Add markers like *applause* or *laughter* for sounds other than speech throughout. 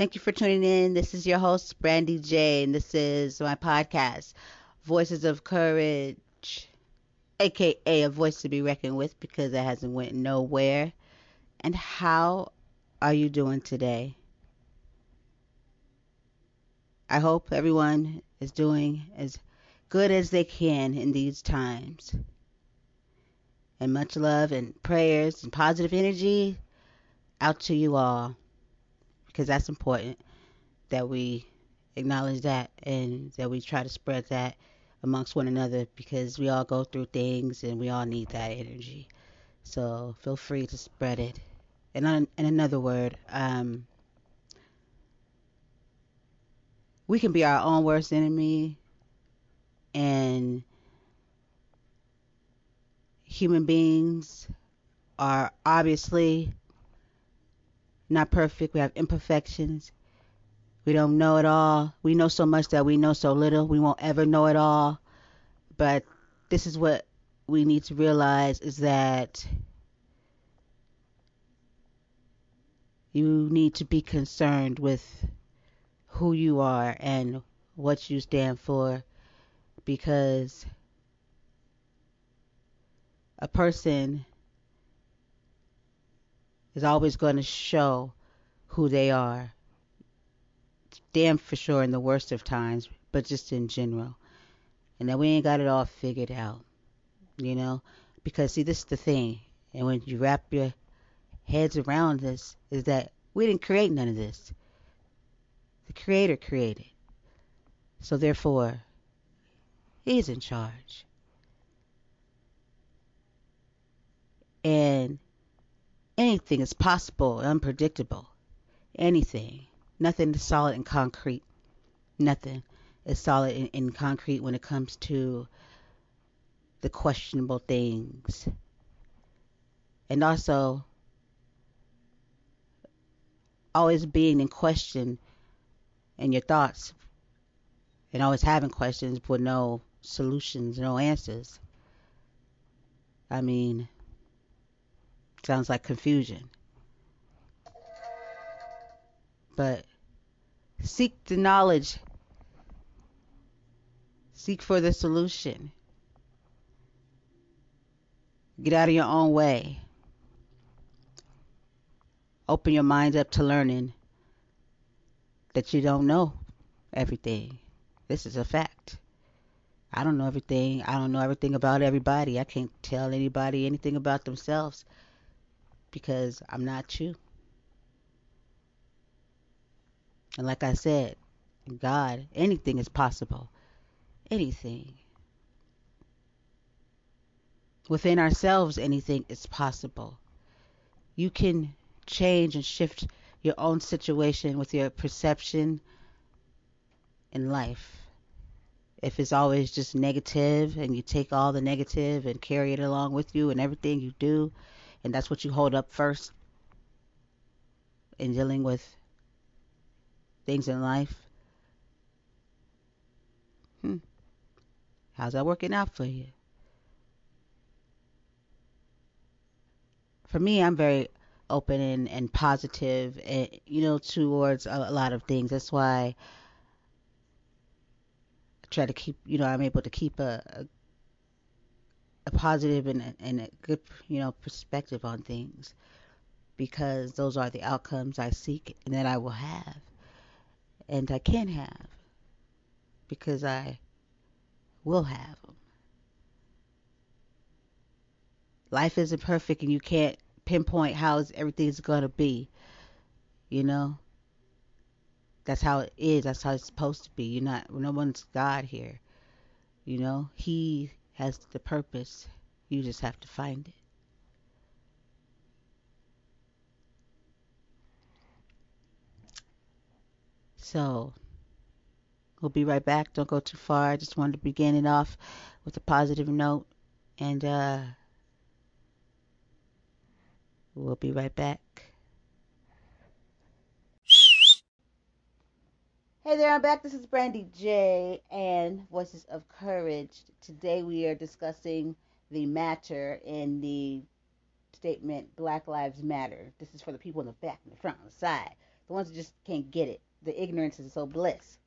Thank you for tuning in. This is your host, Brandy J, and this is my podcast, Voices of Courage, aka a voice to be reckoned with because it hasn't went nowhere. And how are you doing today? I hope everyone is doing as good as they can in these times. And much love and prayers and positive energy out to you all because that's important that we acknowledge that and that we try to spread that amongst one another because we all go through things and we all need that energy. So feel free to spread it. And in another word, um, we can be our own worst enemy and human beings are obviously not perfect. We have imperfections. We don't know it all. We know so much that we know so little. We won't ever know it all. But this is what we need to realize is that you need to be concerned with who you are and what you stand for because a person is always going to show who they are. Damn for sure in the worst of times, but just in general. And that we ain't got it all figured out, you know? Because, see, this is the thing. And when you wrap your heads around this, is that we didn't create none of this. The Creator created. So, therefore, He's in charge. And anything is possible, unpredictable. Anything. Nothing is solid and concrete. Nothing is solid and, and concrete when it comes to the questionable things. And also, always being in question in your thoughts and always having questions with no solutions, no answers. I mean, Sounds like confusion. But seek the knowledge. Seek for the solution. Get out of your own way. Open your mind up to learning that you don't know everything. This is a fact. I don't know everything. I don't know everything about everybody. I can't tell anybody anything about themselves because I'm not you. And like I said, God, anything is possible. Anything. Within ourselves, anything is possible. You can change and shift your own situation with your perception in life. If it's always just negative and you take all the negative and carry it along with you and everything you do, and that's what you hold up first in dealing with things in life. Hmm. How's that working out for you? For me, I'm very open and, and positive, and, eh, you know, towards a, a lot of things. That's why I try to keep, you know, I'm able to keep a, a a positive and a, and a good, you know, perspective on things because those are the outcomes I seek and that I will have and I can have because I will have them. Life isn't perfect and you can't pinpoint how everything's going to be, you know? That's how it is. That's how it's supposed to be. You're not, no one's God here. You know, He has the purpose. You just have to find it. So, we'll be right back. Don't go too far. I just wanted to begin it off with a positive note. And uh, we'll be right back. Hey there, I'm back. This is Brandy J and Voices of Courage. Today we are discussing the matter in the statement Black Lives Matter. This is for the people in the back, in the front, on the side, The ones that just can't get it. The ignorance is so bliss.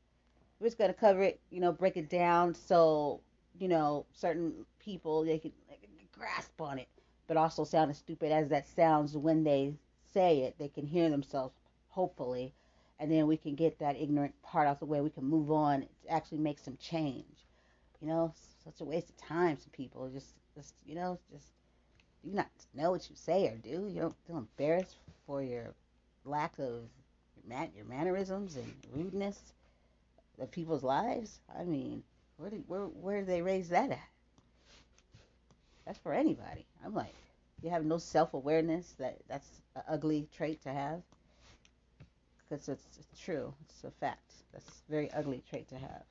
We're just gonna cover it, you know, break it down so you know certain people they can, they can grasp on it, but also sound as stupid as that sounds when they say it. They can hear themselves, hopefully, and then we can get that ignorant part out of the way. We can move on to actually make some change. You know, such a waste of time. Some people just, just you know, just you not know what you say or do. You don't feel embarrassed for your lack of your, man, your mannerisms and rudeness of people's lives. I mean, where did where where did they raise that at? That's for anybody. I'm like, you have no self awareness. That that's an ugly trait to have. Because it's, true. It's a fact. That's a very ugly trait to have.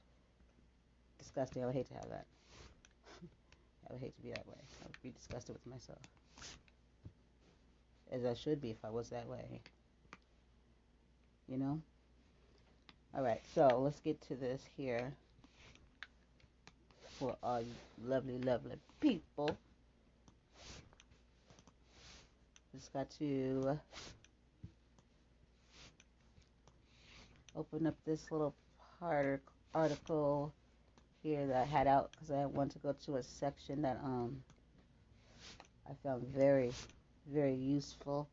Disgusting. I would hate to have that. *laughs* I would hate to be that way. I would be disgusted with myself. As I should be if I was that way. You know? Alright, so let's get to this here for all you lovely, lovely people. Just got to open up this little part article here that I had out because I want to go to a section that um I found very very useful.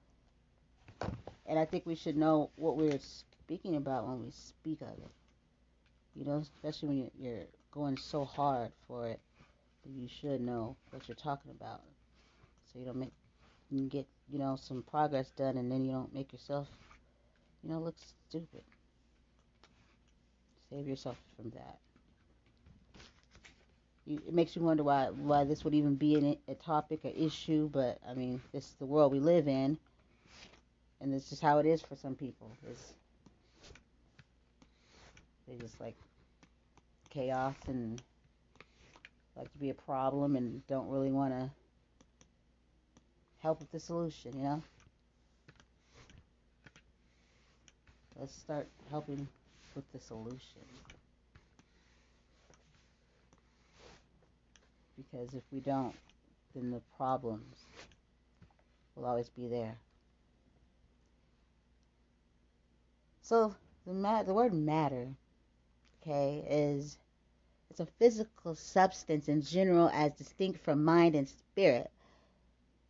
And I think we should know what we're speaking about when we speak of it. You know especially when you're going so hard for it you should know what you're talking about. So you don't make you get you know some progress done and then you don't make yourself you know look stupid Save yourself from that. You, it makes you wonder why why this would even be an, a topic, an issue. But I mean, this is the world we live in, and this is how it is for some people. It's, they just like chaos and like to be a problem and don't really want to help with the solution. You know. Let's start helping with the solution. Because if we don't, then the problems will always be there. So the mat- the word matter, okay, is it's a physical substance in general as distinct from mind and spirit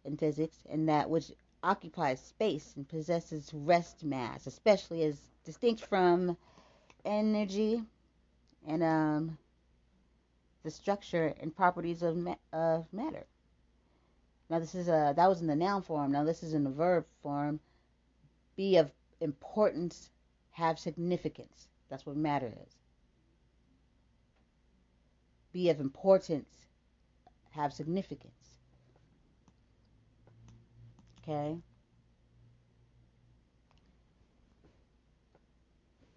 in physics, and that which occupies space and possesses rest mass, especially as distinct from energy and um, the structure and properties of, ma- of matter. Now this is a that was in the noun form. Now this is in the verb form. Be of importance, have significance. That's what matter is. Be of importance, have significance. Okay.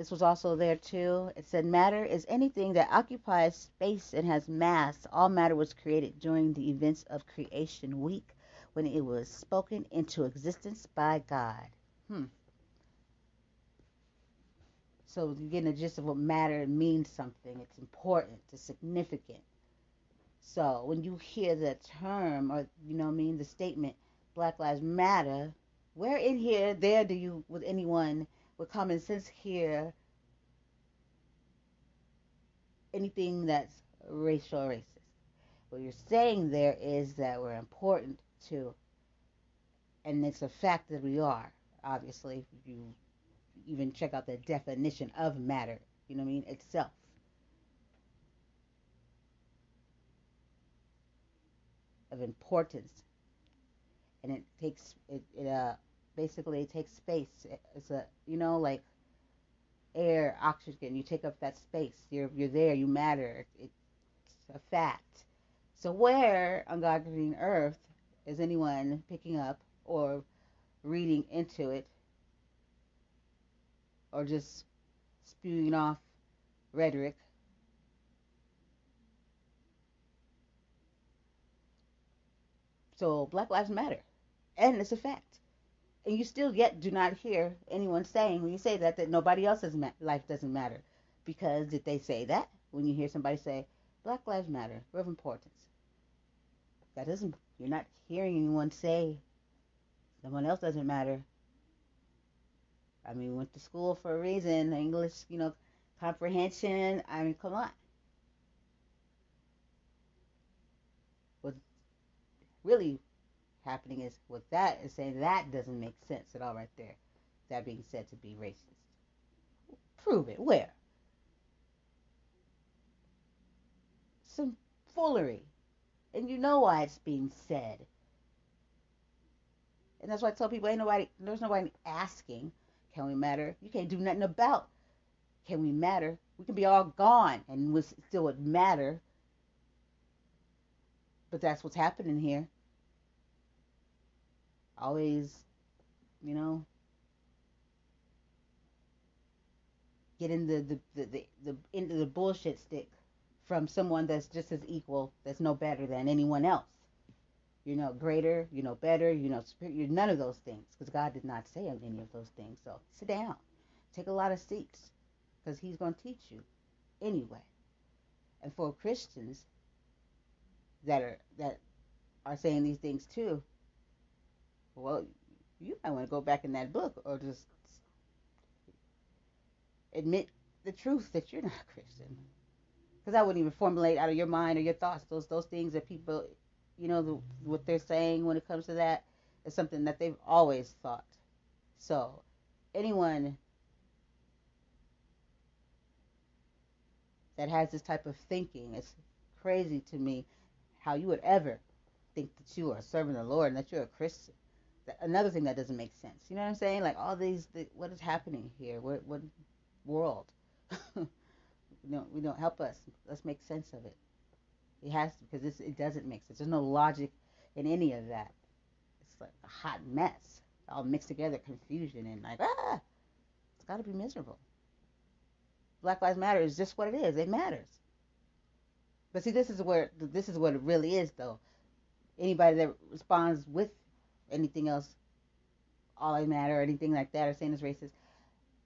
This was also there too. It said matter is anything that occupies space and has mass. All matter was created during the events of creation week when it was spoken into existence by God. Hmm. So you're getting the gist of what matter means something. It's important, it's significant. So when you hear the term or you know I mean the statement Black Lives Matter, where in here there do you with anyone with common sense here anything that's racial or racist. What you're saying there is that we're important to, and it's a fact that we are. Obviously, if you even check out the definition of matter, you know what I mean, itself. Of importance, and it takes it, it uh basically it takes space. It's a you know like air, oxygen. You take up that space. You're you're there. You matter. It's a fact. So where on God green earth is anyone picking up or reading into it or just spewing off rhetoric? So Black Lives Matter, and it's a fact and you still yet do not hear anyone saying when you say that that nobody else's ma- life doesn't matter because did they say that when you hear somebody say black lives matter we're of importance that doesn't you're not hearing anyone say someone else doesn't matter I mean, we went to school for a reason. English, you know, comprehension. I mean, come on. What's really happening is with that is saying that doesn't make sense at all right there. That being said to be racist. Prove it. Where? Some foolery. And you know why it's being said. And that's why I tell people ain't nobody there's nobody asking, can we matter? You can't do nothing about can we matter? We can be all gone and we still would matter. But that's what's happening here. Always, you know, getting the the, the, the, the into the bullshit stick from someone that's just as equal, that's no better than anyone else. You're no greater, you're no better, you're no superior, none of those things because God did not say any of those things. So sit down, take a lot of seats because He's going to teach you anyway. And for Christians that are that are saying these things too, well, you might want to go back in that book or just admit the truth that you're not a Christian. Because I wouldn't even formulate out of your mind or your thoughts those those things that people, you know, the, what they're saying when it comes to that is something that they've always thought. So, anyone that has this type of thinking, it's crazy to me how you would ever think that you are serving the Lord and that you're a Christian. Another thing that doesn't make sense. You know what I'm saying? Like all these, the, what is happening here? What, what world. *laughs* we don't we don't help us. Let's make sense of it. It has to because it doesn't make sense. There's no logic in any of that. It's like a hot mess, all mixed together, confusion and like ah, it's got to be miserable. Black Lives Matter is just what it is. It matters. But see, this is where this is what it really is, though. Anybody that responds with anything else, all I matter or anything like that, or saying it's racist,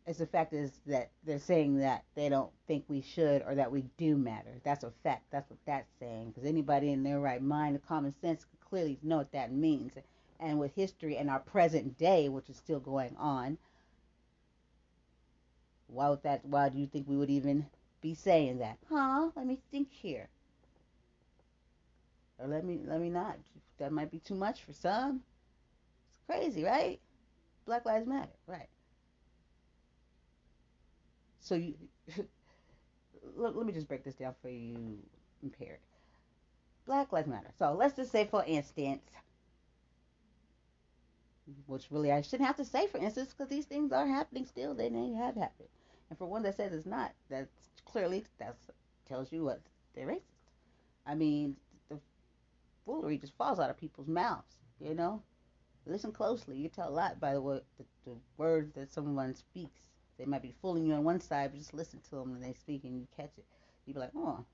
it's the fact is that they're saying that they don't think we should or that we do matter. That's a fact. That's what that's saying. Because anybody in their right mind, common sense, could clearly know what that means. And with history and our present day, which is still going on, why would that? Why do you think we would even be saying that? Huh? Let me think here. Or let me let me not. That might be too much for some. Crazy, right? Black Lives Matter, right? So you, *laughs* let, let me just break this down for you, impaired. Black Lives Matter. So let's just say, for instance, which really I shouldn't have to say, for instance, because these things are happening still. They may have happened. And for one that says it's not, that's clearly that tells you what they're racist. I mean, the foolery just falls out of people's mouths. You know, listen closely. You tell a lot by the, the, the words that someone speaks. They might be fooling you on one side, but just listen to them when they speak and you catch it. You be like, oh,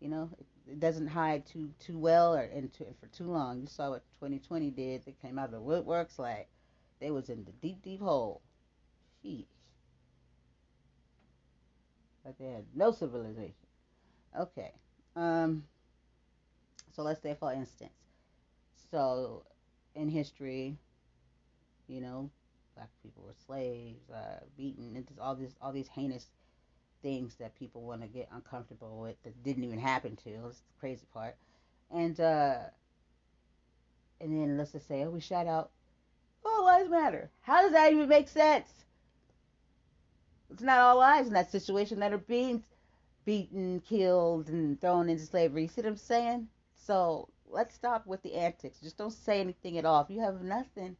you know, it, it doesn't hide too too well or and, too, for too long. You saw what 2020 did. They came out of the woodworks like they was in the deep deep hole. Sheesh. Like they had no civilization. Okay. Um. So let's say, for instance, so in history, you know, black people were slaves, uh, beaten, and all this, all these heinous things that people want to get uncomfortable with that didn't even happen to. That's the crazy part. And uh, and then let's just say, oh, we shout out, "All lives matter." How does that even make sense? It's not all lives in that situation that are being beaten, killed, and thrown into slavery. You see what I'm saying? So let's stop with the antics. Just don't say anything at all. If you have nothing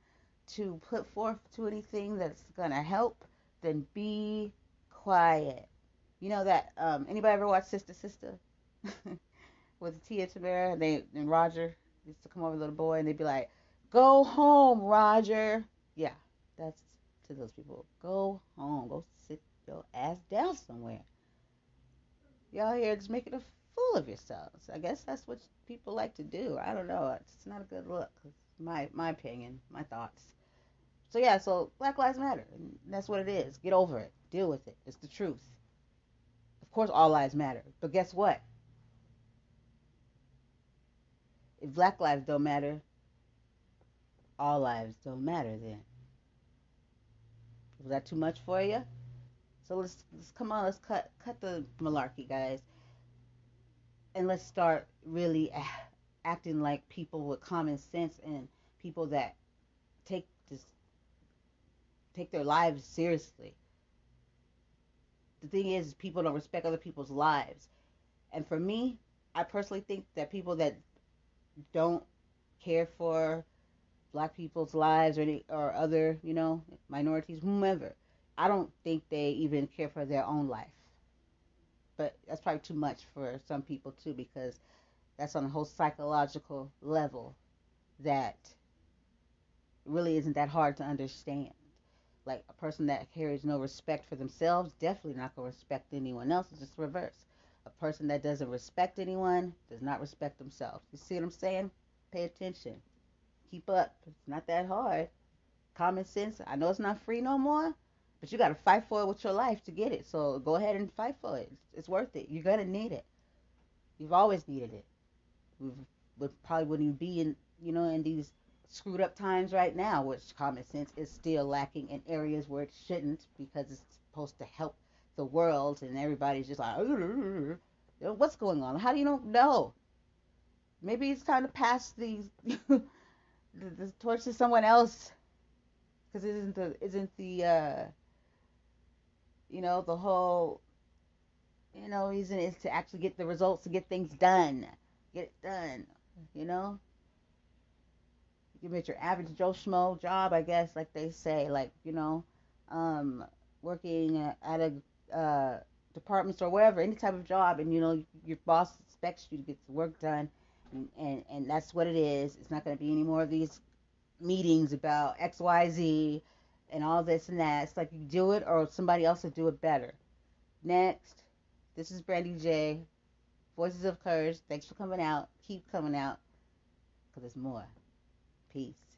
to put forth to anything that's gonna help, then be quiet. You know that um, anybody ever watch Sister Sister *laughs* with Tia Tamera? And they and Roger used to come over, little boy, and they'd be like, "Go home, Roger." Yeah, that's to those people. Go home. Go sit your ass down somewhere. Y'all here just making a of yourselves. I guess that's what people like to do. I don't know. It's not a good look. My my opinion, my thoughts. So yeah, so Black Lives Matter. And that's what it is. Get over it. Deal with it. It's the truth. Of course all lives matter. But guess what? If black lives don't matter, all lives don't matter then. Was that too much for you? So let's, let's come on. Let's cut cut the malarkey, guys, and let's start really acting like people with common sense and people that take this take their lives seriously. The thing is, people don't respect other people's lives, and for me, I personally think that people that don't care for black people's lives or any, or other, you know, minorities, whomever. I don't think they even care for their own life. But that's probably too much for some people too because that's on a whole psychological level that really isn't that hard to understand. Like a person that carries no respect for themselves definitely not going to respect anyone else. It's just reverse. A person that doesn't respect anyone does not respect themselves. You see what I'm saying? Pay attention. Keep up. It's not that hard. Common sense. I know it's not free no more, but you got to fight for it with your life to get it. So go ahead and fight for it. It's worth it. You're gonna need it. You've always needed it. We've probably wouldn't be in, you know, in these screwed up times right now, which common sense is still lacking in areas where it shouldn't because it's supposed to help the world, and everybody's just like, what's going on? How do you not know? Maybe it's time to pass these *laughs* the, the torch to someone else, because isn't the isn't the uh, you know the whole you know reason is to actually get the results to get things done, get it done. You know, give get your average Joe Schmo job, I guess, like they say, like you know, um, working at a uh, departments or wherever, any type of job, and you know your boss expects you to get the work done, and and, and that's what it is. It's not going to be any more of these meetings about X, Y, Z, and all this and that. It's like you do it, or somebody else will do it better. Next, this is Brandy J. Voices of Courage. Thanks for coming out. Keep coming out, cause there's more. Peace.